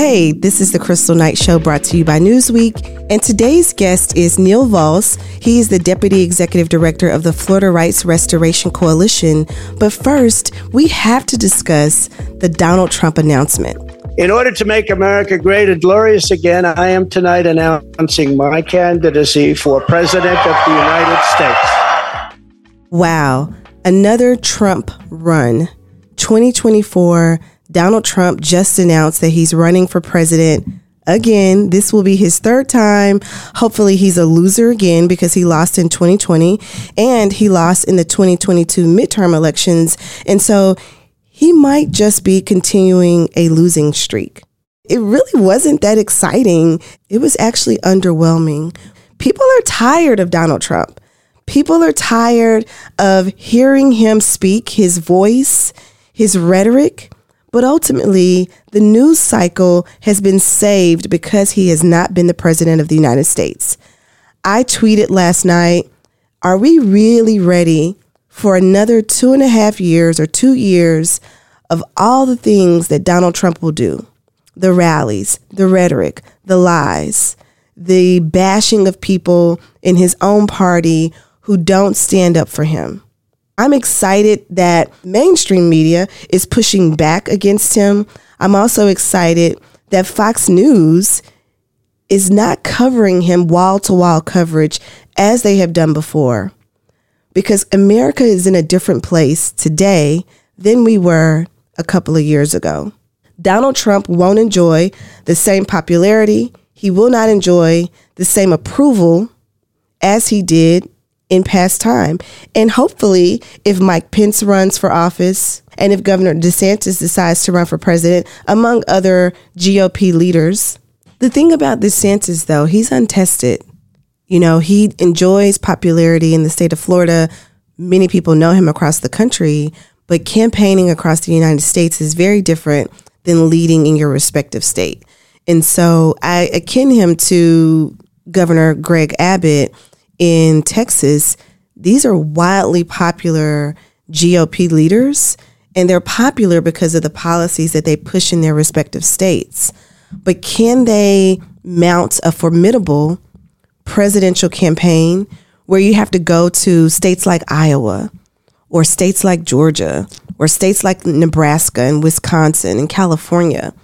Hey, this is the Kristal Knight Show brought to you by Newsweek, and today's guest is Neil Volz. He is the Deputy Executive Director of the Florida Rights Restoration Coalition. But first, we have to discuss the Donald Trump announcement. In order to make America great and glorious again, I am tonight announcing my candidacy for President of the United States. Wow, another Trump run. 2024 Donald Trump just announced that he's running for president again. This will be his third time. Hopefully, he's a loser again because he lost in 2020 and he lost in the 2022 midterm elections. And so he might just be continuing a losing streak. It really wasn't that exciting. It was actually underwhelming. People are tired of Donald Trump. People are tired of hearing him speak, his voice, his rhetoric. But ultimately, the news cycle has been saved because he has not been the president of the United States. I tweeted last night Are we really ready for another two and a half years or two years of all the things that Donald Trump will do? The rallies, the rhetoric, the lies, the bashing of people in his own party who don't stand up for him. I'm excited that mainstream media is pushing back against him. I'm also excited that Fox News is not covering him wall to wall coverage as they have done before. Because America is in a different place today than we were a couple of years ago. Donald Trump won't enjoy the same popularity, he will not enjoy the same approval as he did in past time. And hopefully, if Mike Pence runs for office and if Governor DeSantis decides to run for president, among other GOP leaders, the thing about DeSantis, though, he's untested. You know, he enjoys popularity in the state of Florida. Many people know him across the country, but campaigning across the United States is very different than leading in your respective state. And so I akin him to Governor Greg Abbott in Texas, these are wildly popular GOP leaders, and they're popular because of the policies that they push in their respective states. But can they mount a formidable presidential campaign where you have to go to states like Iowa or states like Georgia or states like Nebraska and Wisconsin and California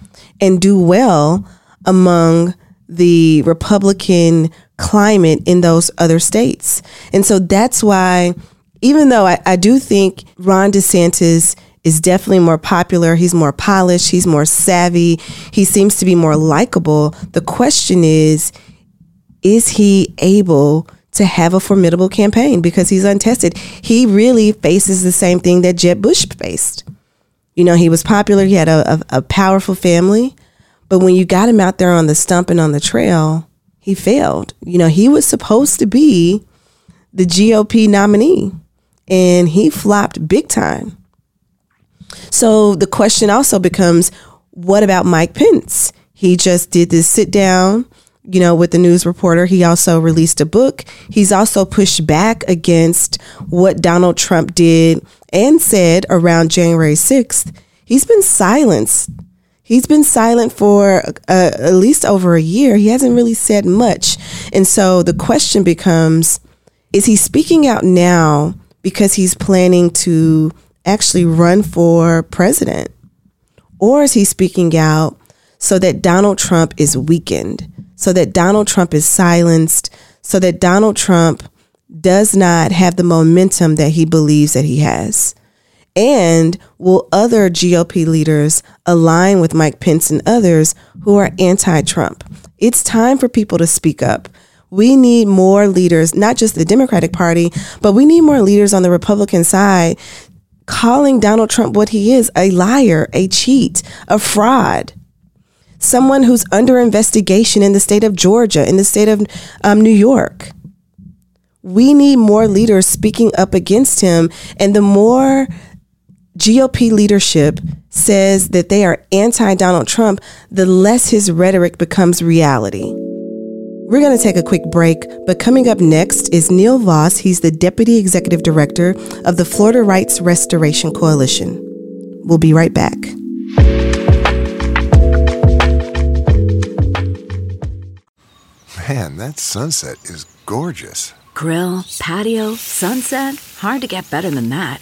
and do well among the Republican climate in those other states. And so that's why, even though I, I do think Ron DeSantis is definitely more popular, he's more polished, he's more savvy, he seems to be more likable. The question is, is he able to have a formidable campaign because he's untested? He really faces the same thing that Jeb Bush faced. You know, he was popular, he had a, a, a powerful family, but when you got him out there on the stump and on the trail, he failed. You know, he was supposed to be the GOP nominee and he flopped big time. So the question also becomes what about Mike Pence? He just did this sit down, you know, with the news reporter. He also released a book. He's also pushed back against what Donald Trump did and said around January 6th. He's been silenced He's been silent for uh, at least over a year. He hasn't really said much. And so the question becomes is he speaking out now because he's planning to actually run for president? Or is he speaking out so that Donald Trump is weakened, so that Donald Trump is silenced, so that Donald Trump does not have the momentum that he believes that he has? And will other GOP leaders align with Mike Pence and others who are anti Trump? It's time for people to speak up. We need more leaders, not just the Democratic Party, but we need more leaders on the Republican side calling Donald Trump what he is a liar, a cheat, a fraud. Someone who's under investigation in the state of Georgia, in the state of um, New York. We need more leaders speaking up against him. And the more GOP leadership says that they are anti Donald Trump, the less his rhetoric becomes reality. We're going to take a quick break, but coming up next is Neil Volz. He's the Deputy Executive Director of the Florida Rights Restoration Coalition. We'll be right back. Man, that sunset is gorgeous. Grill, patio, sunset. Hard to get better than that.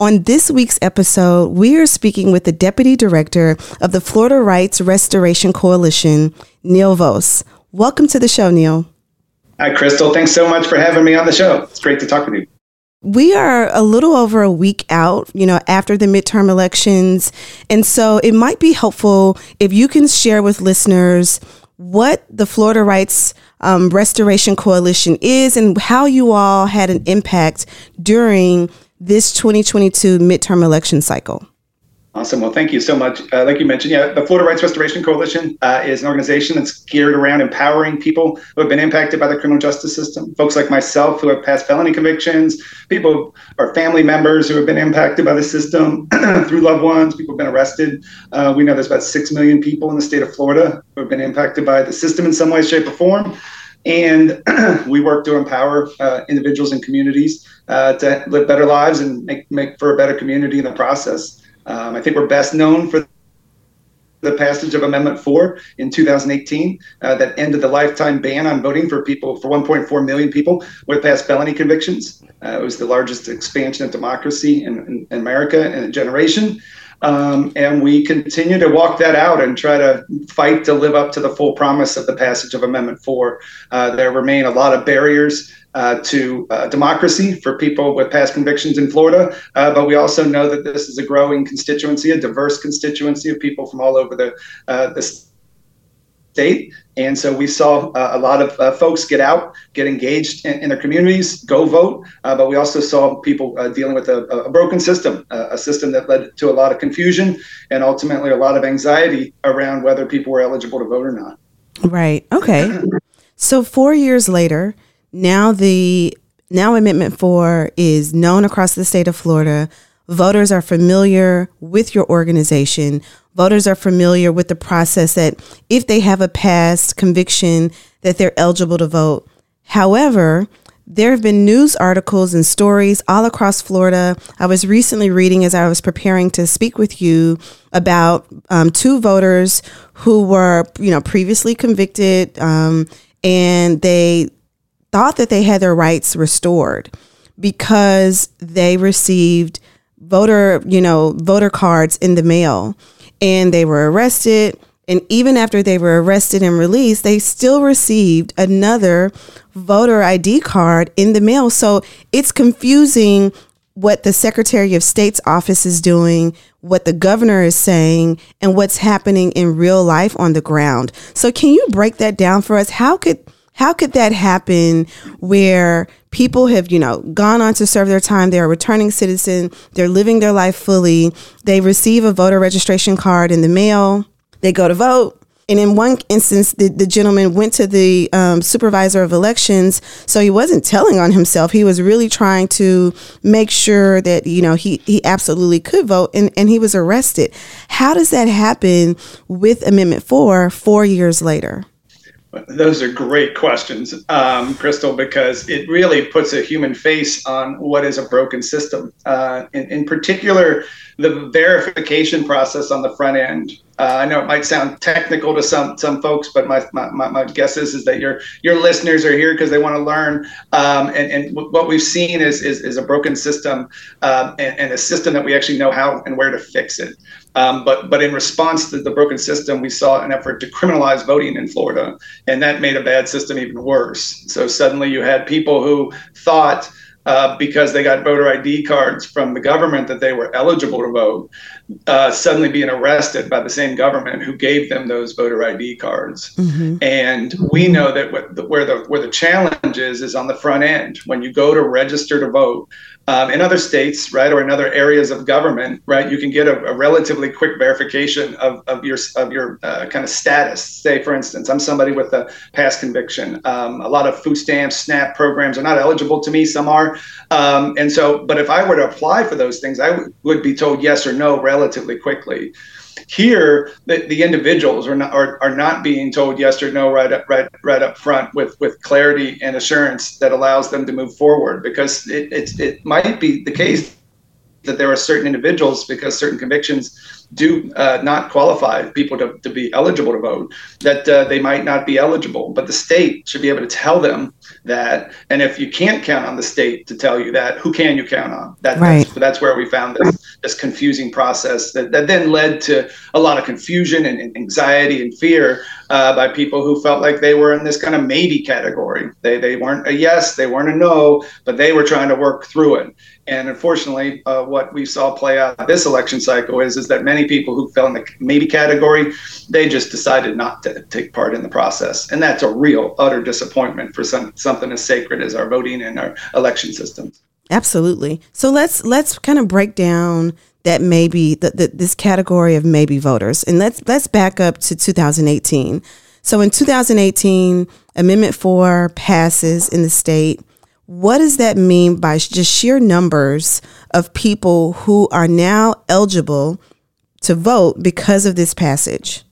On this week's episode, we are speaking with the Deputy Director of the Florida Rights Restoration Coalition, Neil Volz. Welcome to the show, Neil. Hi, Kristal. Thanks so much for having me on the show. It's great to talk with you. We are a little over a week out, you know, after the midterm elections. And so it might be helpful if you can share with listeners what the Florida Rights um, Restoration Coalition is and how you all had an impact during this 2022 midterm election cycle. Awesome. Well, thank you so much. Uh, like you mentioned, yeah, the Florida Rights Restoration Coalition uh, is an organization that's geared around empowering people who have been impacted by the criminal justice system. Folks like myself who have passed felony convictions, people or family members who have been impacted by the system through loved ones, people have been arrested. Uh, we know there's about 6 million people in the state of Florida who have been impacted by the system in some way, shape, or form. And we work to empower uh, individuals and communities uh, to live better lives and make, make for a better community in the process. Um, I think we're best known for the passage of Amendment 4 in 2018 uh, that ended the lifetime ban on voting for people, for 1.4 million people with past felony convictions. Uh, it was the largest expansion of democracy in, in, in America in a generation. Um, and we continue to walk that out and try to fight to live up to the full promise of the passage of Amendment 4. Uh, there remain a lot of barriers uh, to uh, democracy for people with past convictions in Florida. Uh, but we also know that this is a growing constituency, a diverse constituency of people from all over the, uh, the state. And so we saw uh, a lot of uh, folks get out, get engaged in, in their communities, go vote. but we also saw people dealing with a, a broken system, a system that led to a lot of confusion and ultimately a lot of anxiety around whether people were eligible to vote or not. Right. Okay. So four years later, now the now Amendment 4 is known across the state of Florida. Voters are familiar with your organization. Voters are familiar with the process that if they have a past conviction that they're eligible to vote. However, there have been news articles and stories all across Florida. I was recently reading as I was preparing to speak with you about um, two voters who were, you know, previously convicted, um, and they thought that they had their rights restored because they received voter, you know, voter cards in the mail and they were arrested. And even after they were arrested and released, they still received another voter ID card in the mail. So it's confusing what the Secretary of State's office is doing, what the governor is saying, and what's happening in real life on the ground. So, can you break that down for us? How could how could that happen where people have, you know, gone on to serve their time, they're a returning citizen, they're living their life fully, they receive a voter registration card in the mail, they go to vote. And in one instance, the, the gentleman went to the um, supervisor of elections, so he wasn't telling on himself. He was really trying to make sure that you know he he absolutely could vote, and and he was arrested. How does that happen with Amendment Four four years later? Those are great questions, um, Kristal, because it really puts a human face on what is a broken system. Uh, in, in, particular, the verification process on the front end Uh, I know it might sound technical to some some folks, but my, my, my guess is, is that your your listeners are here because they want to learn. Um, and, and what we've seen is, is, is a broken system um, and, and, a system that we actually know how and where to fix it. Um, but but in response to the broken system, we saw an effort to criminalize voting in Florida, and that made a bad system even worse. So suddenly you had people who thought uh, because they got voter ID cards from the government that they were eligible to vote, uh, suddenly being arrested by the same government who gave them those voter ID cards. Mm-hmm. And we know that where the where the challenge is is on the front end. When you go to register to vote, um, in other states, right, or in other areas of government, right, you can get a, a relatively quick verification of, of your of your uh, kind of status. Say, for instance, I'm somebody with a past conviction. Um, a lot of food stamps, SNAP programs are not eligible to me. Some are, um, and so. But if I were to apply for those things, I w- would be told yes or no relatively quickly. Here, the, the individuals are not are, are not being told yes or no right up right right up front with with clarity and assurance that allows them to move forward because it it, it might be the case that there are certain individuals because certain convictions do uh, not qualify people to, to be eligible to vote, that uh, they might not be eligible. But the state should be able to tell them that. And if you can't count on the state to tell you that, who can you count on? That, right. that's, that's where we found this, this confusing process that, that then led to a lot of confusion and, and anxiety and fear uh, by people who felt like they were in this kind of maybe category. They, they weren't a yes, they weren't a no, but they were trying to work through it. And unfortunately, uh, what we saw play out this election cycle is, is that many people who fell in the maybe category, they just decided not to take part in the process. And that's a real, utter disappointment for some, something as sacred as our voting and our election systems. Absolutely. So let's let's kind of break down that maybe the, the, this category of maybe voters, and let's let's back up to 2018. So in 2018, Amendment Four passes in the state what does that mean by just sheer numbers of people who are now eligible to vote because of this passage?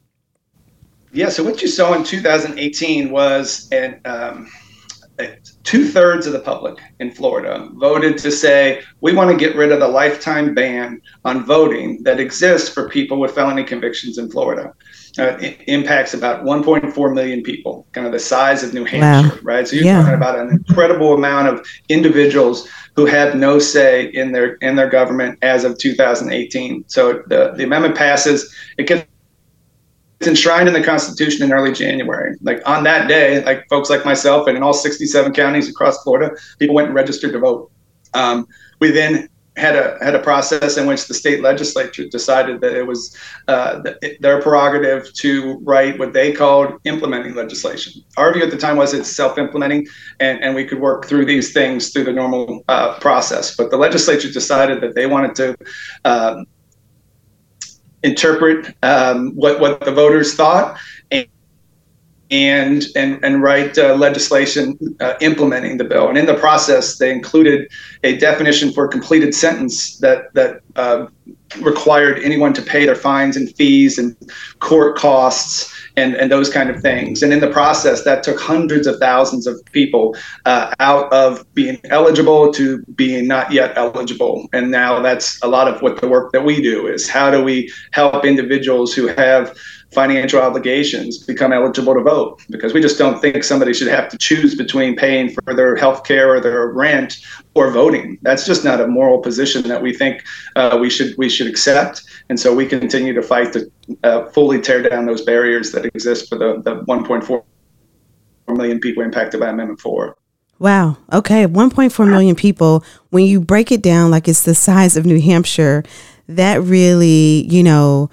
Yeah, so what you saw in 2018 was an, um, two thirds of the public in Florida voted to say, we want to get rid of the lifetime ban on voting that exists for people with felony convictions in Florida uh, impacts about 1.4 million people, kind of the size of New Hampshire, wow. right? So you're yeah. talking about an incredible amount of individuals who had no say in their in their government as of 2018. So the, the amendment passes, it gets it's enshrined in the Constitution in early January. Like on that day, like folks like myself and in all 67 counties across Florida, people went and registered to vote. Um, we then had a had a process in which the state legislature decided that it was uh, their prerogative to write what they called implementing legislation. Our view at the time was it's self-implementing, and, and we could work through these things through the normal uh, process. But the legislature decided that they wanted to. Um, interpret um, what what the voters thought and and and and write uh, legislation uh, implementing the bill. And in the process, they included a definition for a completed sentence that that uh, required anyone to pay their fines and fees and court costs and and those kind of things. And in the process, that took hundreds of thousands of people uh, out of being eligible to being not yet eligible. And now that's a lot of what the work that we do is how do we help individuals who have financial obligations become eligible to vote because we just don't think somebody should have to choose between paying for their health care or their rent or voting. That's just not a moral position that we think uh, we should we should accept. And so we continue to fight to uh, fully tear down those barriers that exist for the, the 1.4 million people impacted by Amendment 4. Wow. Okay. 1.4 million people. When you break it down like it's the size of New Hampshire, that really, you know,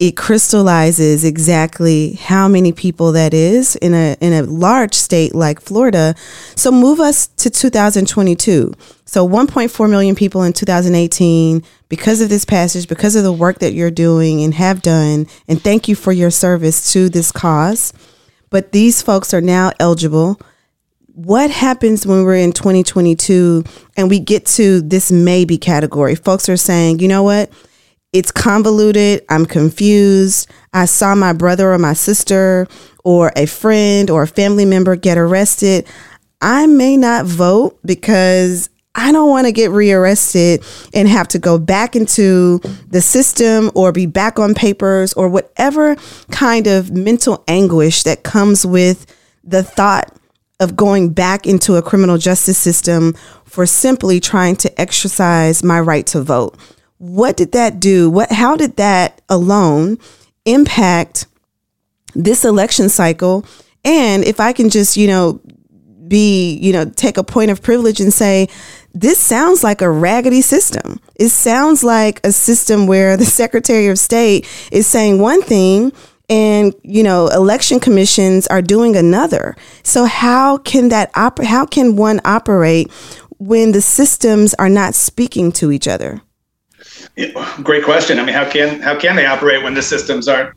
it crystallizes exactly how many people that is in a in a large state like Florida. So move us to 2022. So 1.4 million people in 2018 because of this passage, because of the work that you're doing and have done, and thank you for your service to this cause. But these folks are now eligible. What happens when we're in 2022 and we get to this maybe category? Folks are saying, you know what? It's convoluted. I'm confused. I saw my brother or my sister or a friend or a family member get arrested. I may not vote because I don't want to get rearrested and have to go back into the system or be back on papers or whatever kind of mental anguish that comes with the thought of going back into a criminal justice system for simply trying to exercise my right to vote. What did that do? What how did that alone impact this election cycle? And if I can just, you know, be, you know, take a point of privilege and say, this sounds like a raggedy system. It sounds like a system where the Secretary of State is saying one thing and you know election commissions are doing another so how can that op- how can one operate when the systems are not speaking to each other great question. I mean how can how can they operate when the systems aren't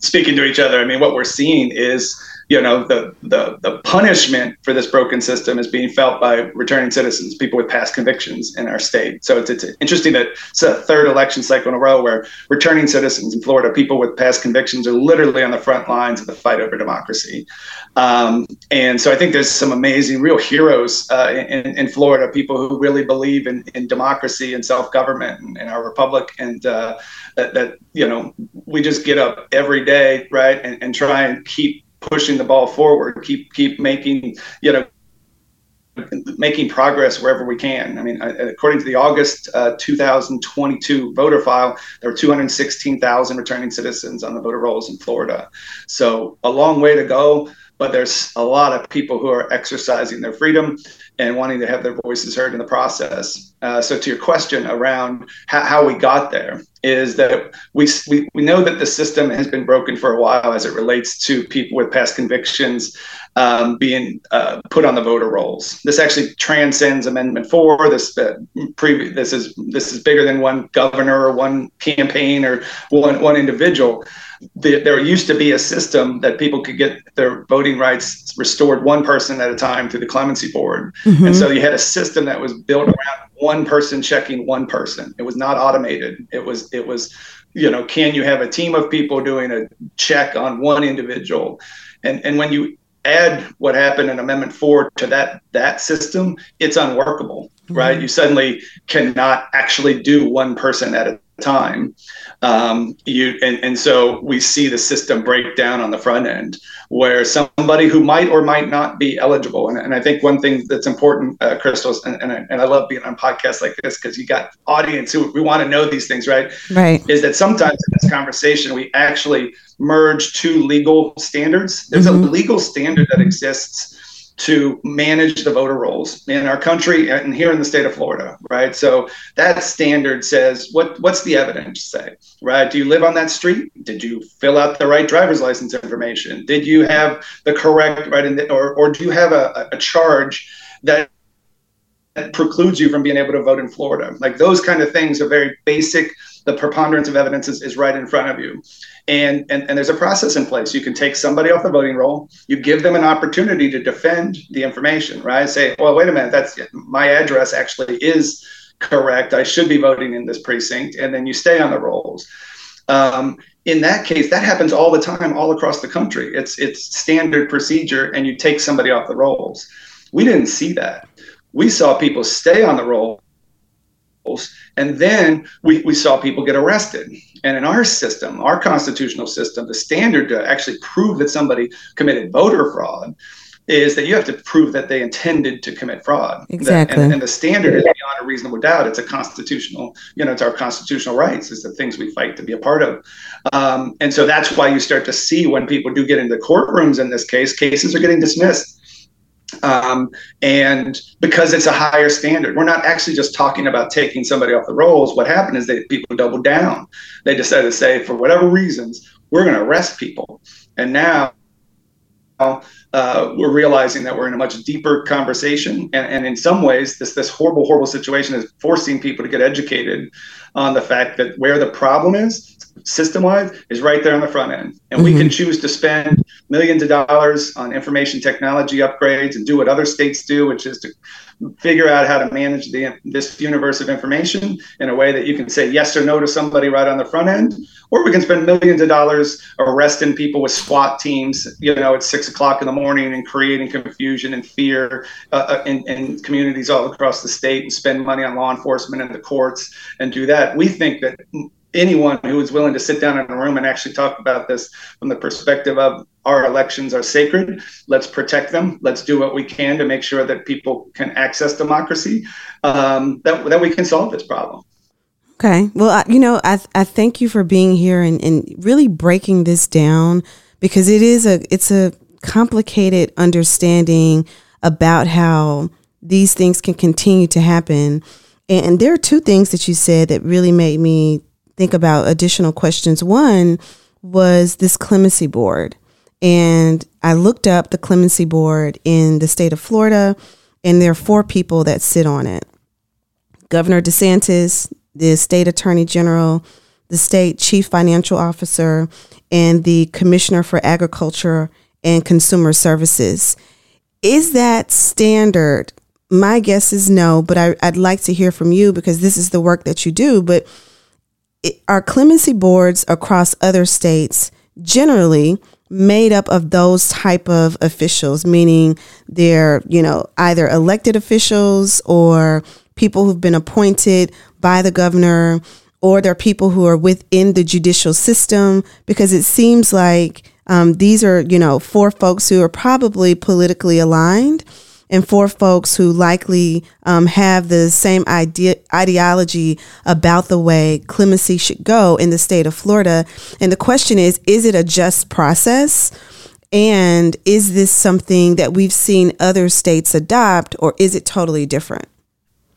speaking to each other? I mean what we're seeing is you know the, the the punishment for this broken system is being felt by returning citizens, people with past convictions in our state. So it's, it's interesting that it's a third election cycle in a row where returning citizens in Florida, people with past convictions, are literally on the front lines of the fight over democracy. Um, and so I think there's some amazing, real heroes uh, in, in Florida, people who really believe in, in democracy and self government and, and, our republic, and uh, that, that you know we just get up every day, right, and, and try and keep pushing the ball forward, keep keep making you know making progress wherever we can. I mean, according to the August uh, 2022 voter file, there were 216,000 returning citizens on the voter rolls in Florida. So a long way to go, but there's a lot of people who are exercising their freedom and wanting to have their voices heard in the process. Uh, so to your question around how, how we got there, is that we, we, we know that the system has been broken for a while as it relates to people with past convictions um, being uh, put on the voter rolls. This actually transcends Amendment Four. This uh, pre- this is this is bigger than one governor or one campaign or one one individual. The, there used to be a system that people could get their voting rights restored one person at a time through the clemency board, mm-hmm. and so you had a system that was built around one person checking one person. It was not automated. It was it was, you know, can you have a team of people doing a check on one individual? And and when you add what happened in Amendment Four to that that system, it's unworkable, mm-hmm. right? You suddenly cannot actually do one person at a time. Um, you and, and so we see the system break down on the front end where somebody who might or might not be eligible. And, and I think one thing that's important, uh, Kristal, and, and, I, and I love being on podcasts like this because you got audience who we want to know these things, right? Right. Is that sometimes in this conversation we actually merge two legal standards. There's mm-hmm. a legal standard that exists to manage the voter rolls in our country and here in the state of Florida, right? So that standard says what what's the evidence say, right? Do you live on that street? Did you fill out the right driver's license information? Did you have the correct right in the, or or do you have a, a charge that that precludes you from being able to vote in Florida? Like those kind of things are very basic. The preponderance of evidence is, is right in front of you. And, and, and there's a process in place. You can take somebody off the voting roll, you give them an opportunity to defend the information, right? Say, well, wait a minute, that's my address actually is correct. I should be voting in this precinct. And then you stay on the rolls. Um, in that case, that happens all the time, all across the country. It's it's standard procedure, and you take somebody off the rolls. We didn't see that. We saw people stay on the rolls and then we, we saw people get arrested. And in our system, our constitutional system, the standard to actually prove that somebody committed voter fraud is that you have to prove that they intended to commit fraud. Exactly. That, and, and, the standard is beyond a reasonable doubt. It's a constitutional, you know, it's our constitutional rights. It's the things we fight to be a part of. Um, and so that's why you start to see when people do get into courtrooms in this case, cases are getting dismissed um, and because it's a higher standard, we're not actually just talking about taking somebody off the rolls. What happened is that people doubled down. They decided to say, for whatever reasons, we're going to arrest people. And now uh, we're realizing that we're in a much deeper conversation. And, and in some ways, this, this horrible, horrible situation is forcing people to get educated on the fact that where the problem is, system wise is right there on the front end. And mm-hmm. we can choose to spend millions of dollars on information technology upgrades and do what other states do, which is to figure out how to manage the, this universe of information in a way that you can say yes or no to somebody right on the front end. Or we can spend millions of dollars arresting people with SWAT teams, you know, at six o'clock in the morning and creating confusion and fear uh, uh, in, in communities all across the state and spend money on law enforcement and the courts and do that. We think that anyone who is willing to sit down in a room and actually talk about this from the perspective of our elections are sacred. Let's protect them. Let's do what we can to make sure that people can access democracy. Um, that that we can solve this problem. Okay. Well, I, you know, I I thank you for being here and, and really breaking this down because it is a it's a complicated understanding about how these things can continue to happen. And there are two things that you said that really made me think about additional questions. One was this clemency board. And I looked up the clemency board in the state of Florida, and there are four people that sit on it Governor DeSantis, the state attorney general, the state chief financial officer, and the commissioner for agriculture and consumer services. Is that standard? My guess is no, but I, would like to hear from you because this is the work that you do. But are clemency boards across other states generally made up of those type of officials meaning they're you know either elected officials or people who've been appointed by the governor or they're people who are within the judicial system because it seems like um, these are you know four folks who are probably politically aligned and for folks who likely um, have the same idea ideology about the way clemency should go in the state of Florida. And the question is, is it a just process? And is this something that we've seen other states adopt, or is it totally different?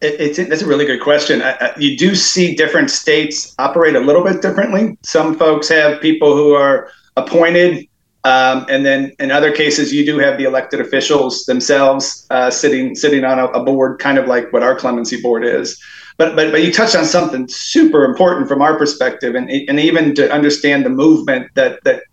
It, it's that's a really good question. I, I, you do see different states operate a little bit differently. Some folks have people who are appointed um, and then in other cases, you do have the elected officials themselves uh, sitting sitting on a, a, board, kind of like what our clemency board is. But but but you touched on something super important from our perspective, and and even to understand the movement that that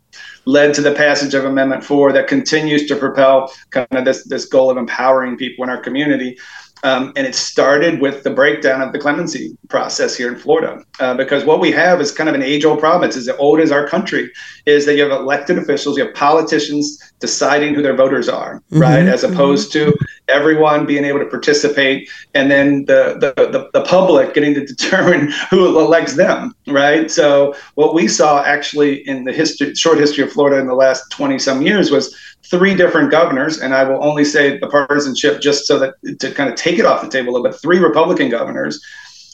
led to the passage of Amendment Four that continues to propel kind of this this goal of empowering people in our community. Um, and it started with the breakdown of the clemency process here in Florida, uh, because what we have is kind of an age-old problem. It's as old as our country. Is that you have elected officials, you have politicians deciding who their voters are, mm-hmm. right? As opposed to everyone being able to participate, and then the, the the, the public getting to determine who elects them, right? So what we saw actually in the history, short history of Florida in the last twenty some years was three different governors, and I will only say the partisanship just so that to kind of take it off the table a little bit. Three Republican governors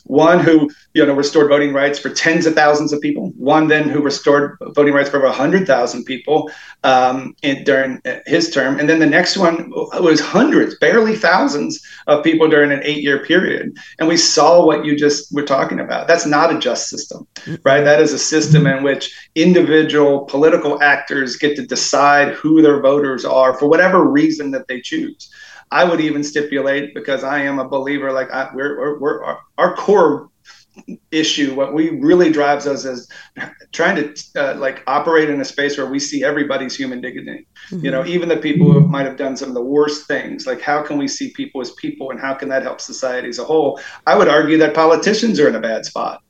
one who you know restored voting rights for tens of thousands of people. One then who restored voting rights for over hundred thousand people um, in, during his term, and then the next one was hundreds, barely thousands of people during an eight-year period. And we saw what you just were talking about. That's not a just system, right? That is a system in which individual political actors get to decide who their voters are for whatever reason that they choose. I would even stipulate because I am a believer. Like I, we're, we're, we're our, our, core issue, what we really drives us is trying to uh, like operate in a space where we see everybody's human dignity. Mm-hmm. You know, even the people who might have done some of the worst things. Like, how can we see people as people, and how can that help society as a whole? I would argue that politicians are in a bad spot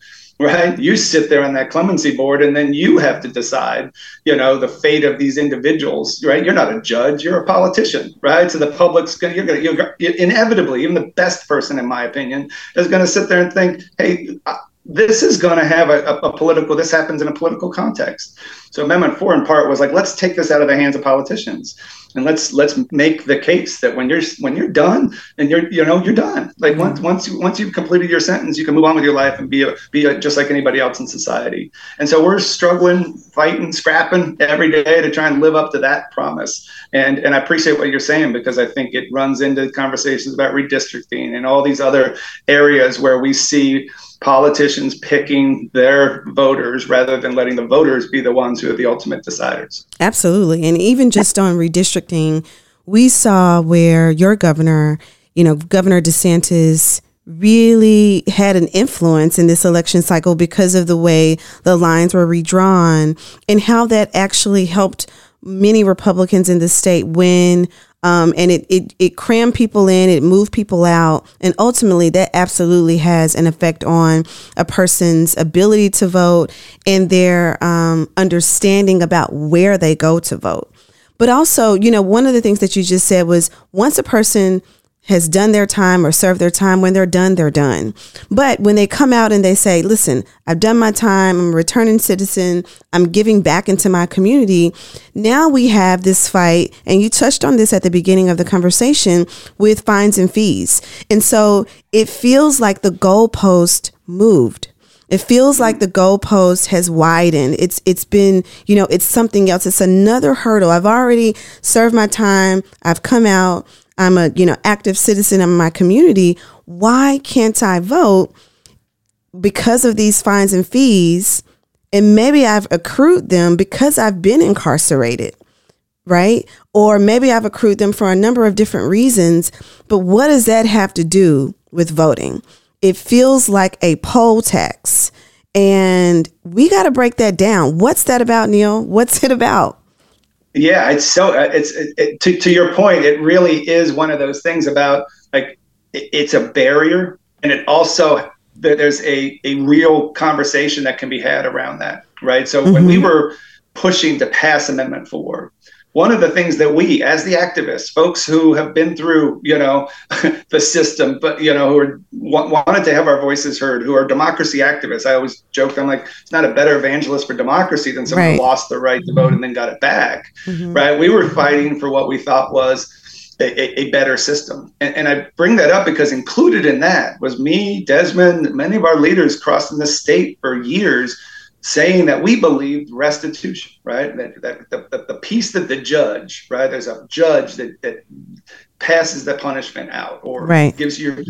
right? You sit there on that clemency board and then you have to decide, you know, the fate of these individuals, right? You're not a judge, you're a politician, right? So the public's going to, you're going to, inevitably, even the best person, in my opinion, is going to sit there and think, hey, this is going to have a, a, political this happens in a political context. So amendment four in part was like let's take this out of the hands of politicians and let's let's make the case that when you're when you're done and you're you know you're done. Like once mm-hmm. once you once you've completed your sentence you can move on with your life and be a, be a, just like anybody else in society. And so we're struggling fighting scrapping every day to try and live up to that promise. And and i appreciate what you're saying because i think it runs into conversations about redistricting and all these other areas where we see politicians picking their voters rather than letting the voters be the ones who are the ultimate deciders. Absolutely. And even just on redistricting, we saw where your governor, you know, Governor DeSantis really had an influence in this election cycle because of the way the lines were redrawn and how that actually helped many Republicans in the state win um, and it, it, it crammed people in, it moved people out. And ultimately, that absolutely has an effect on a person's ability to vote and their um, understanding about where they go to vote. But also, you know, one of the things that you just said was once a person has done their time or served their time. When they're done, they're done. But when they come out and they say, listen, I've done my time, I'm a returning citizen, I'm giving back into my community, now we have this fight. And you touched on this at the beginning of the conversation with fines and fees. And so it feels like the goalpost moved. It feels like the goalpost has widened. It's it's been, you know, it's something else. It's another hurdle. I've already served my time. I've come out. I'm a, you know, active citizen in my community. Why can't I vote? Because of these fines and fees, and maybe I've accrued them because I've been incarcerated, right? Or maybe I've accrued them for a number of different reasons. But what does that have to do with voting? It feels like a poll tax. And we got to break that down. What's that about, Neil? What's it about? Yeah, it's so uh, it's it, it, to to your point. It really is one of those things about like it, it's a barrier, and it also there's a a real conversation that can be had around that, right? So mm-hmm. when we mm-hmm. were pushing to pass Amendment Four, one of the things that we as the activists folks who have been through you know the system but you know who are, wanted to have our voices heard who are democracy activists i always joke i'm like it's not a better evangelist for democracy than someone right. who lost the right to vote and then got it back mm-hmm. right we were fighting for what we thought was a, a, better system. And, and, I bring that up because included in that was me, Desmond, many of our leaders crossing the state for years saying that we believed restitution, right? That, that the, the, the piece that the judge, right? There's a judge that, that passes the punishment out or right. gives you your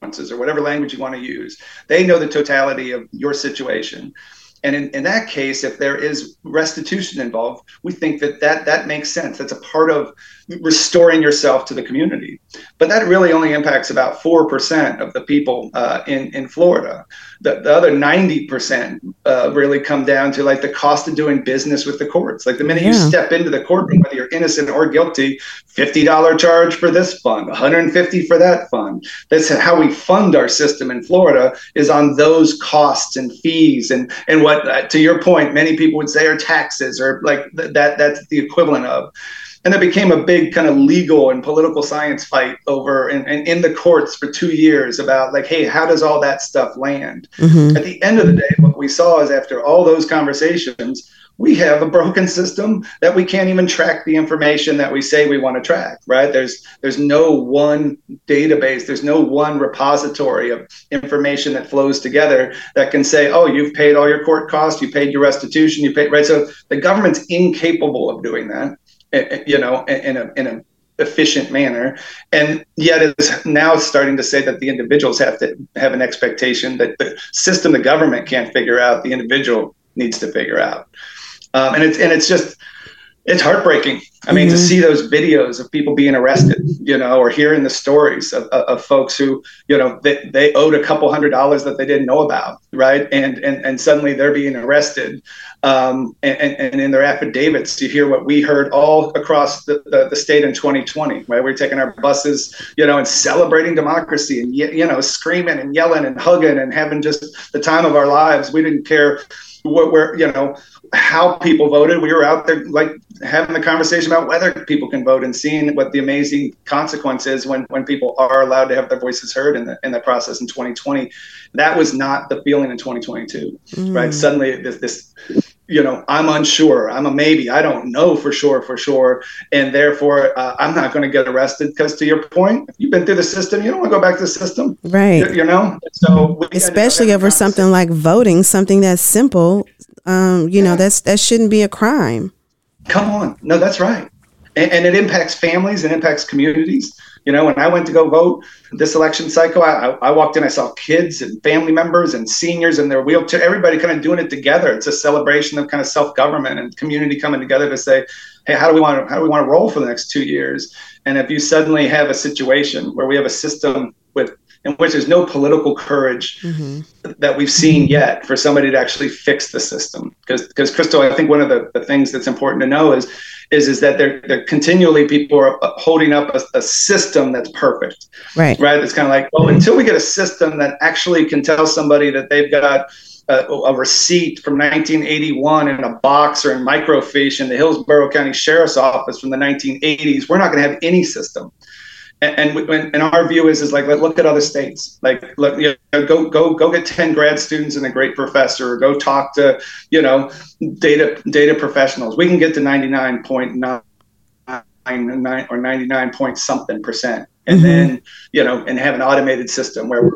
consequences or whatever language you want to use. They know the totality of your situation. And in, in that case, if there is restitution involved, we think that, that that makes sense. That's a part of restoring yourself to the community. But that really only impacts about 4% of the people uh, in, in Florida. The, the other 90% uh, really come down to like the cost of doing business with the courts. Like the minute yeah. you step into the courtroom, whether you're innocent or guilty, $50 charge for this fund, 150 for that fund. That's how we fund our system in Florida is on those costs and fees and, and what, uh, to your point, many people would say are taxes or like th- that, that's the equivalent of and it became a big kind of legal and political science fight over and in, in, in, the courts for two years about like hey how does all that stuff land? Mm-hmm. at the end of the day what we saw is after all those conversations we have a broken system that we can't even track the information that we say we want to track right? There's there's no one database there's no one repository of information that flows together that can say oh you've paid all your court costs you paid your restitution you paid right? So the government's incapable of doing that you know, in a in a efficient manner and yet it's now starting to say that the individuals have to have an expectation that the system the government can't figure out the individual needs to figure out um, and it's and it's just it's heartbreaking. I mean, mm-hmm. to see those videos of people being arrested, you know, or hearing the stories of, of, folks who, you know, they, they owed a couple hundred dollars that they didn't know about, right? And and, and suddenly they're being arrested. Um, and, and in their affidavits, you hear what we heard all across the, the, the, state in 2020, right? We're taking our buses, you know, and celebrating democracy and, you know, screaming and yelling and hugging and having just the time of our lives. We didn't care what we're, you know, how people voted. We were out there like having the conversation about whether people can vote and seeing what the amazing consequence is when, when people are allowed to have their voices heard in the in the process in 2020. That was not the feeling in 2022, mm. right? Suddenly this, this you know i'm unsure. I'm a maybe. I don't know for sure for sure. And therefore uh, i'm not going to get arrested. Because to your point if you've been through the system you don't want to go back to the system. Right. You, you know? So especially over something like voting something that's simple um, you yeah. know that's that shouldn't be a crime. Come on. No that's right. And, and, it impacts families and impacts communities you know when i went to go vote this election cycle I, I walked in i saw kids and family members and seniors and their wheelchair everybody kind of doing it together. It's a celebration of kind of self-government and community coming together to say hey how do we want to how do we want to roll for the next two years? And if you suddenly have a situation where we have a system with in which there's no political courage mm-hmm. that we've seen yet for somebody to actually fix the system. Because, because Kristal, I think one of the, the things that's important to know is, is, is that they're, they're continually people are holding up a, a system that's perfect. Right. Right. It's kind of like, well, until we get a system that actually can tell somebody that they've got a, a, receipt from 1981 in a box or in microfiche in the Hillsborough County Sheriff's Office from the 1980s, we're not going to have any system. And, and, and our view is is like look at other states. Like look, you know, go go go get 10 grad students and a great professor or go talk to you know data data professionals. We can get to 99.9 or 99 point something percent. And mm-hmm. then you know and have an automated system where we're,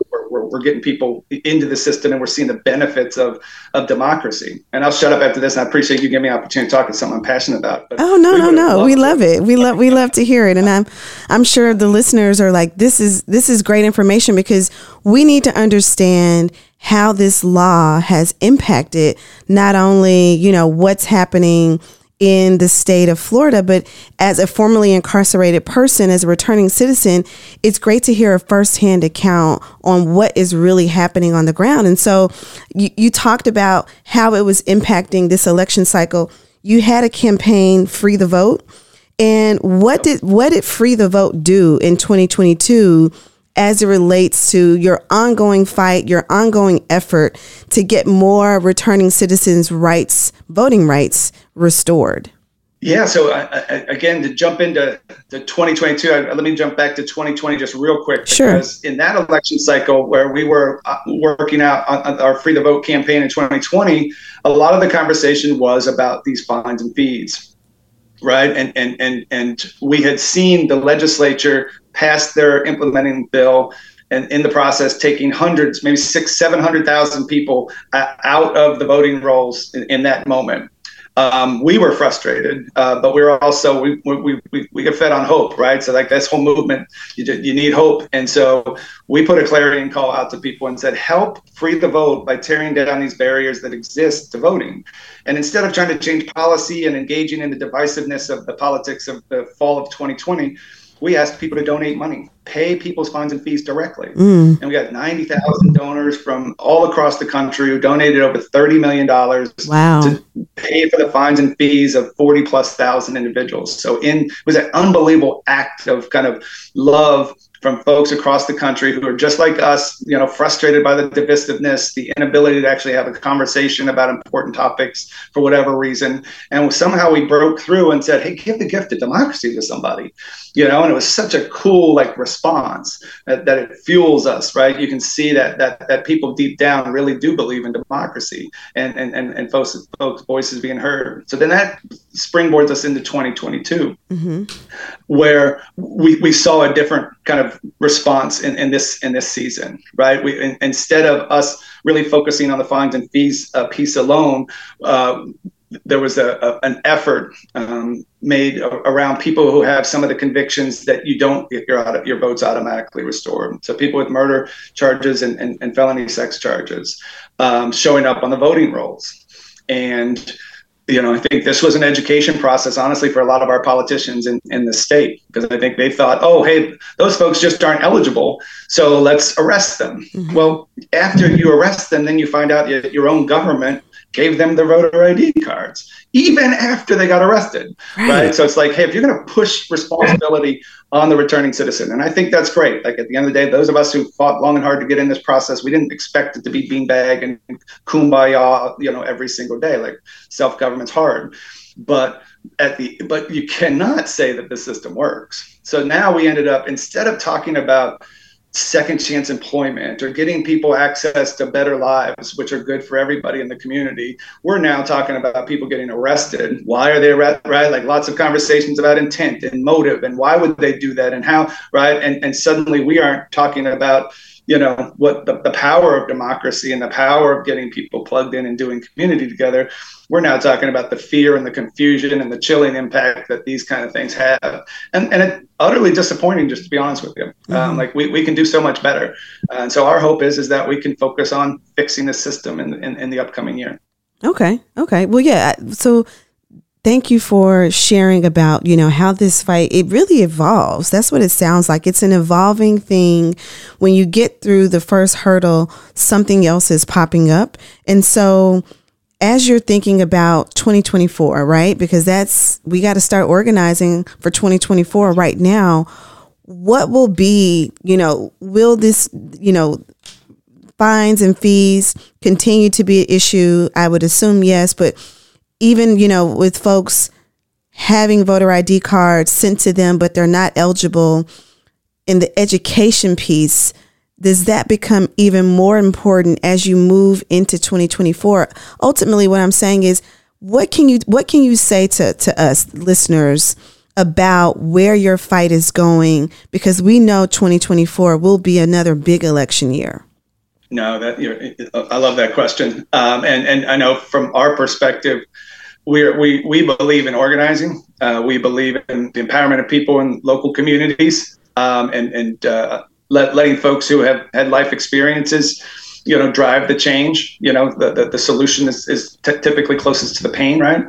we're, getting people into the system and we're seeing the benefits of of democracy. And i'll shut up after this and i appreciate you giving me an opportunity to talk. To something i'm passionate about oh no no no. we love it. We love we love to hear it. And i'm i'm sure the listeners are like this is this is great information because we need to understand how this law has impacted not only you know what's happening in the state of Florida, but as a formerly incarcerated person, as a returning citizen, it's great to hear a firsthand account on what is really happening on the ground. And so you, you talked about how it was impacting this election cycle. You had a campaign, Free the Vote. And what did what did Free the Vote do in 2022 as it relates to your ongoing fight, your ongoing effort to get more returning citizens' rights, voting rights restored? Yeah. So uh, uh again, to jump into the 2022, uh, let me jump back to 2020 just real quick. Sure. Because in that election cycle where we were working out on our Free the Vote campaign in 2020, a lot of the conversation was about these fines and fees right? And and and and we had seen the legislature pass their implementing bill, and in the process, taking hundreds, maybe six, seven hundred thousand people uh, out of the voting rolls in, in that moment um, we were frustrated, uh, but we were also we, we, we, we get fed on hope, right? So like this whole movement, you, you need hope, and so we put a clarion call out to people and said, help free the vote by tearing down these barriers that exist to voting, and instead of trying to change policy and engaging in the divisiveness of the politics of the fall of 2020 we asked people to donate money, pay people's fines and fees directly. Mm. And we got 90,000 donors from all across the country who donated over $30 million wow. to pay for the fines and fees of 40 plus thousand individuals. So in it was an unbelievable act of kind of love from folks across the country who are just like us, you know, frustrated by the divisiveness, the inability to actually have a conversation about important topics for whatever reason. And somehow we broke through and said, hey, give the gift of democracy to somebody, you know, and it was such a cool like response that, that it fuels us, right? You can see that that that people deep down really do believe in democracy and and and, and folks folks voices being heard. So then that springboards us into 2022, mm-hmm. where we, we saw a different kind of response in, in this in this season, right? We in, instead of us really focusing on the fines and fees uh, piece alone. Uh, there was a, a an effort um, made around people who have some of the convictions that you don't get your auto, your votes automatically restored. So people with murder charges and, and, and felony sex charges um, showing up on the voting rolls, and you know, I think this was an education process, honestly, for a lot of our politicians in, in the state, because I think they thought, oh, hey, those folks just aren't eligible, so let's arrest them. Mm-hmm. Well, after you arrest them, then you find out that your own government gave them the voter ID cards, even after they got arrested, right? right? So it's like, hey, if you're going to push responsibility on the returning citizen, and I think that's great. Like at the end of the day, those of us who fought long and hard to get in this process, we didn't expect it to be beanbag and kumbaya, you know, every single day. Like self government's hard, but at the but you cannot say that the system works. So now we ended up instead of talking about second chance employment or getting people access to better lives, which are good for everybody in the community. We're now talking about people getting arrested. Why are they arrested? Right? Like lots of conversations about intent and motive and why would they do that and how, right? And, and suddenly we aren't talking about you know what the, the power of democracy and the power of getting people plugged in and doing community together we're now talking about the fear and the confusion and the chilling impact that these kind of things have. And and it's utterly disappointing just to be honest with you. Um, mm-hmm. um, like we, we can do so much better. And so our hope is is that we can focus on fixing the system in, in, in the upcoming year. Okay. Okay. Well yeah so thank you for sharing about you know how this fight it really evolves. That's what it sounds like. It's an evolving thing. When you get through the first hurdle something else is popping up. And so as you're thinking about 2024 right? Because that's we got to start organizing for 2024 right now. What will be you know will this you know fines and fees continue to be an issue? I would assume yes, but even, you know, with folks having voter ID cards sent to them, but they're not eligible in the education piece, does that become even more important as you move into 2024? Ultimately, what I'm saying is, what can you what can you say to, to us listeners about where your fight is going? Because we know 2024 will be another big election year. No, that I love that question, um, and and I know from our perspective, we we we believe in organizing. Uh, we believe in the empowerment of people in local communities, um, and and uh, let, letting folks who have had life experiences, you know, drive the change. You know, the the, the solution is is t- typically closest to the pain, right?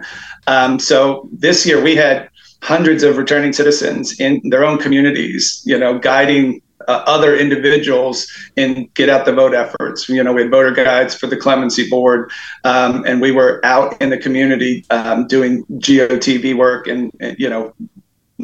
Um, so this year we had hundreds of returning citizens in their own communities, you know, guiding uh, other individuals in get out the vote efforts. You know, we had voter guides for the clemency board, um, and we were out in the community um, doing GOTV work in, you know,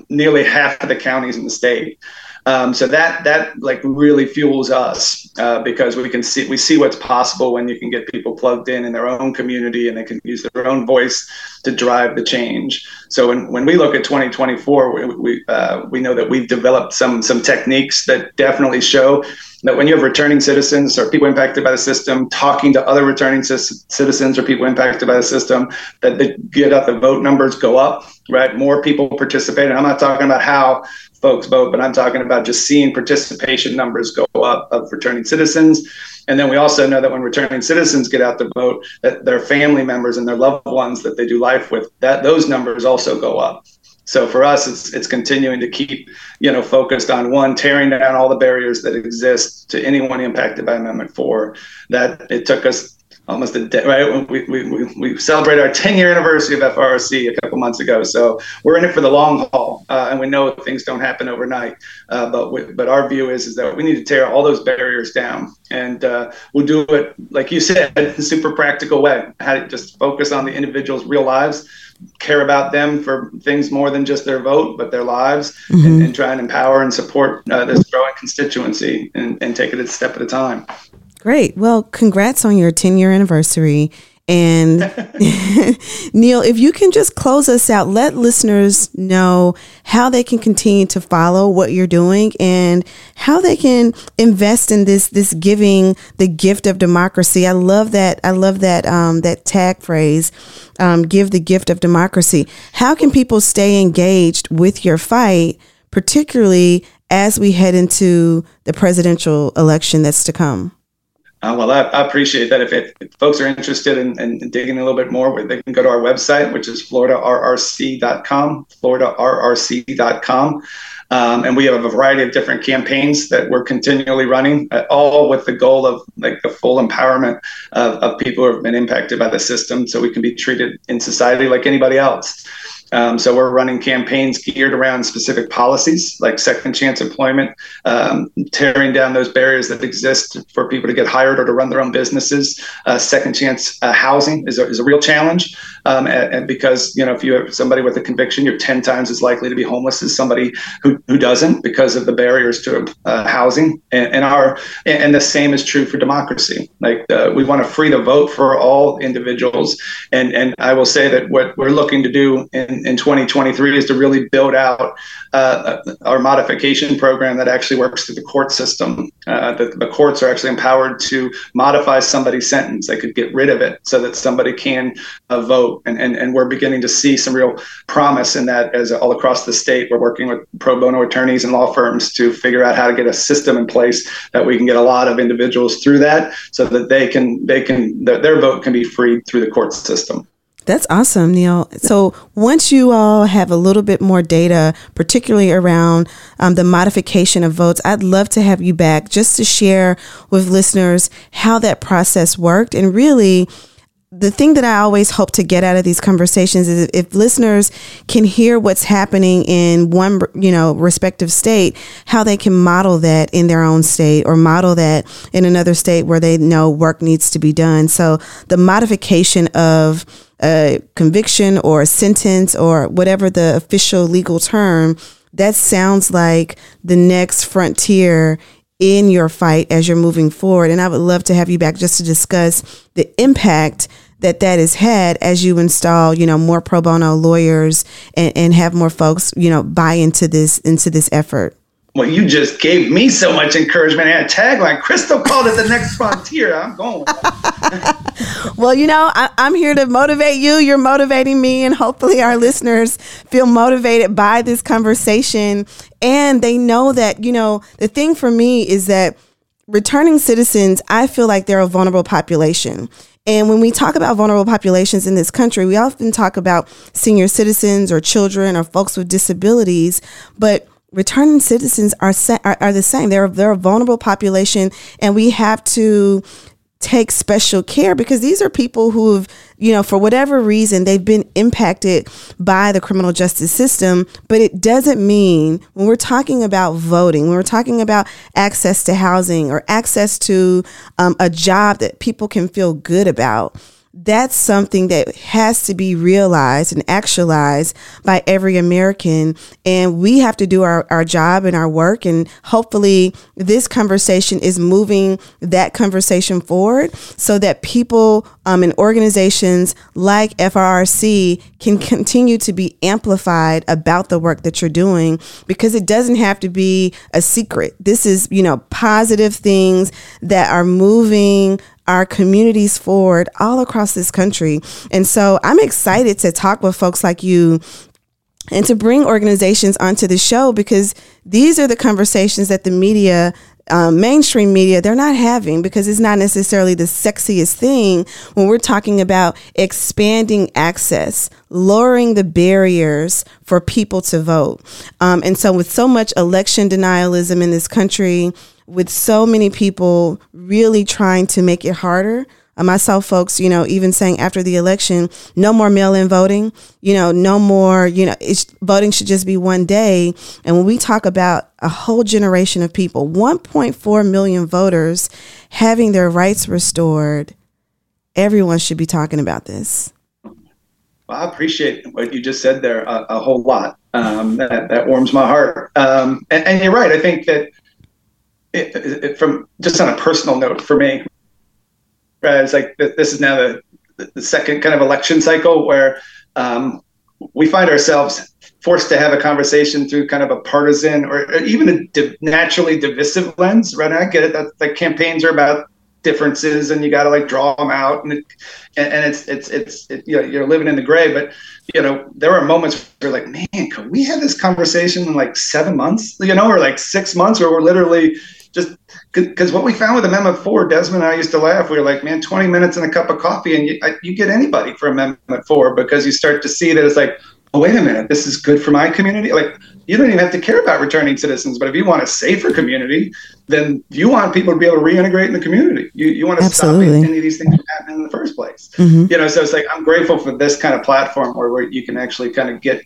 nearly half of the counties in the state. Um, so that that like really fuels us uh, because we can see we see what's possible when you can get people plugged in in their own community and they can use their own voice to drive the change. So when, when we look at 2024, we we, uh, we know that we've developed some some techniques that definitely show that when you have returning citizens or people impacted by the system talking to other returning citizens or people impacted by the system, that the get out the vote numbers go up, right? More people participate. And I'm not talking about how folks vote, but I'm talking about just seeing participation numbers go up of returning citizens. And then we also know that when returning citizens get out to vote, that their family members and their loved ones that they do life with, that those numbers also go up. So for us, it's it's continuing to keep you know focused on one tearing down all the barriers that exist to anyone impacted by Amendment Four. That it took us almost a day, right? We, we, we, we celebrated our 10 year anniversary of FRC a couple months ago. So we're in it for the long haul. Uh, and we know things don't happen overnight. Uh, but we, but our view is, is that we need to tear all those barriers down. And uh, we'll do it, like you said, in a super practical way. How to just focus on the individual's real lives, care about them for things more than just their vote, but their lives, mm-hmm. and, and, try and empower and support uh, this growing constituency and, and take it a step at a time. Great. Well, congrats on your 10 year anniversary. And Neil, if you can just close us out, let listeners know how they can continue to follow what you're doing and how they can invest in this this giving the gift of democracy. I love that. I love that um, that tag phrase, um, "Give the gift of democracy." How can people stay engaged with your fight, particularly as we head into the presidential election that's to come? Uh, well, I, I, appreciate that. If, if, folks are interested in, in, digging a little bit more, they can go to our website, which is floridarrc.com, floridarrc.com. Um, and we have a variety of different campaigns that we're continually running, uh, all with the goal of like the full empowerment of, of people who have been impacted by the system so we can be treated in society like anybody else. Um, so we're running campaigns geared around specific policies like second chance employment, um, tearing down those barriers that exist for people to get hired or to run their own businesses. Uh, second chance uh, housing is a, is a real challenge, um, and, and, because you know if you have somebody with a conviction, you're ten times as likely to be homeless as somebody who, who doesn't because of the barriers to uh, housing. And, and, our and the same is true for democracy. Like uh, we want to free the vote for all individuals, and and I will say that what we're looking to do in in, 2023 is to really build out uh, our modification program that actually works through the court system. Uh, the, the, courts are actually empowered to modify somebody's sentence. They could get rid of it so that somebody can uh, vote. And, and, and we're beginning to see some real promise in that as all across the state. We're working with pro bono attorneys and law firms to figure out how to get a system in place that we can get a lot of individuals through that so that they can, they can, their vote can be freed through the court system. That's awesome, Neil. So once you all have a little bit more data, particularly around um, the modification of votes, I'd love to have you back just to share with listeners how that process worked and really the thing that I always hope to get out of these conversations is if listeners can hear what's happening in one, you know, respective state, how they can model that in their own state or model that in another state where they know work needs to be done. So the modification of a conviction or a sentence or whatever the official legal term, that sounds like the next frontier in your fight as you're moving forward. And I would love to have you back just to discuss the impact that that has had as you install, you know, more pro bono lawyers and, and have more folks, you know, buy into this into this effort. Well, you just gave me so much encouragement. I had a tagline. Kristal called it the next frontier. I'm going. well, you know, I, I'm here to motivate you. You're motivating me, and hopefully, our listeners feel motivated by this conversation. And they know that, you know, the thing for me is that returning citizens, I feel like they're a vulnerable population. And when we talk about vulnerable populations in this country, we often talk about senior citizens or children or folks with disabilities, but returning citizens are, are, are the same. They're they're a vulnerable population, and we have to take special care because these are people who have, you know, for whatever reason, they've been impacted by the criminal justice system. But it doesn't mean when we're talking about voting, when we're talking about access to housing or access to um, a job that people can feel good about that's something that has to be realized and actualized by every American. And we have to do our, our job and our work. And hopefully, this conversation is moving that conversation forward so that people um, and organizations like FRRC can continue to be amplified about the work that you're doing because it doesn't have to be a secret. This is, you know, positive things that are moving our communities forward all across this country. And so I'm excited to talk with folks like you and to bring organizations onto the show because these are the conversations that the media um, mainstream media they're not having because it's not necessarily the sexiest thing when we're talking about expanding access lowering the barriers for people to vote um, and so with so much election denialism in this country with so many people really trying to make it harder. Um, I saw folks, you know, even saying after the election, no more mail-in voting. You know, no more. You know, voting should just be one day. And when we talk about a whole generation of people, 1.4 million voters having their rights restored, everyone should be talking about this. Well, I appreciate what you just said there a, a whole lot. Um, that that warms my heart. Um, and, and you're right. I think that it, it, from just on a personal note for me, it's like this is now the, the second kind of election cycle where um, we find ourselves forced to have a conversation through kind of a partisan or, even a naturally divisive lens. Right? I get it that the campaigns are about differences and you got to like draw them out and it, and, it's it's it's it, you know you're living in the gray but you know there are moments where like man could we have this conversation in like seven months you know or like six months where we're literally because what we found with Amendment Four, Desmond and I used to laugh. We were like, man, 20 minutes and a cup of coffee, and you, you get anybody for Amendment Four because you start to see that it's like, oh, wait a minute, this is good for my community. Like, you don't even have to care about returning citizens, but if you want a safer community, then you want people to be able to reintegrate in the community. You, you want to Absolutely. stop any of these things from happening in the first place. Mm-hmm. You know, so it's like I'm grateful for this kind of platform where, where you can actually kind of get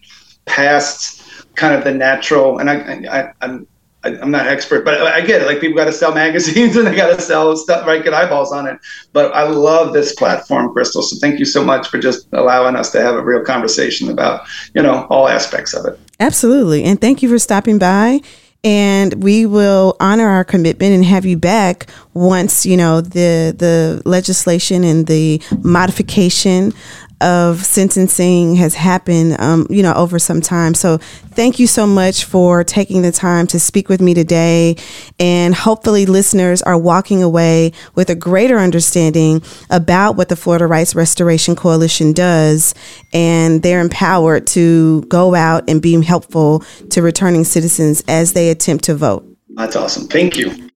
past kind of the natural and I, I, I'm I, am not expert, but I get it. Like people got to sell magazines and they got to sell stuff, right? Get eyeballs on it. But I love this platform, Kristal. So thank you so much for just allowing us to have a real conversation about, you know, all aspects of it. Absolutely. And thank you for stopping by. And we will honor our commitment and have you back once, you know, the the legislation and the modification of sentencing has happened, um, you know, over some time. So thank you so much for taking the time to speak with me today. And hopefully listeners are walking away with a greater understanding about what the Florida Rights Restoration Coalition does. And they're empowered to go out and be helpful to returning citizens as they attempt to vote. That's awesome. Thank you.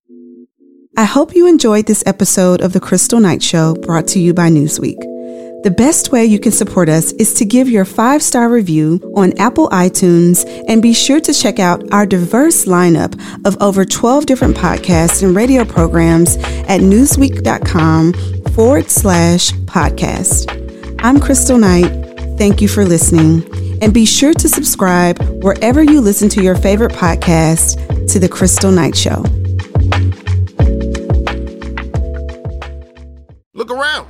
I hope you enjoyed this episode of The Kristal Knight Show brought to you by Newsweek. The best way you can support us is to give your five star review on Apple iTunes and be sure to check out our diverse lineup of over 12 different podcasts and radio programs at newsweek.com forward slash podcast. I'm Kristal Knight. Thank you for listening. And be sure to subscribe wherever you listen to your favorite podcast to The Kristal Knight Show. Look around.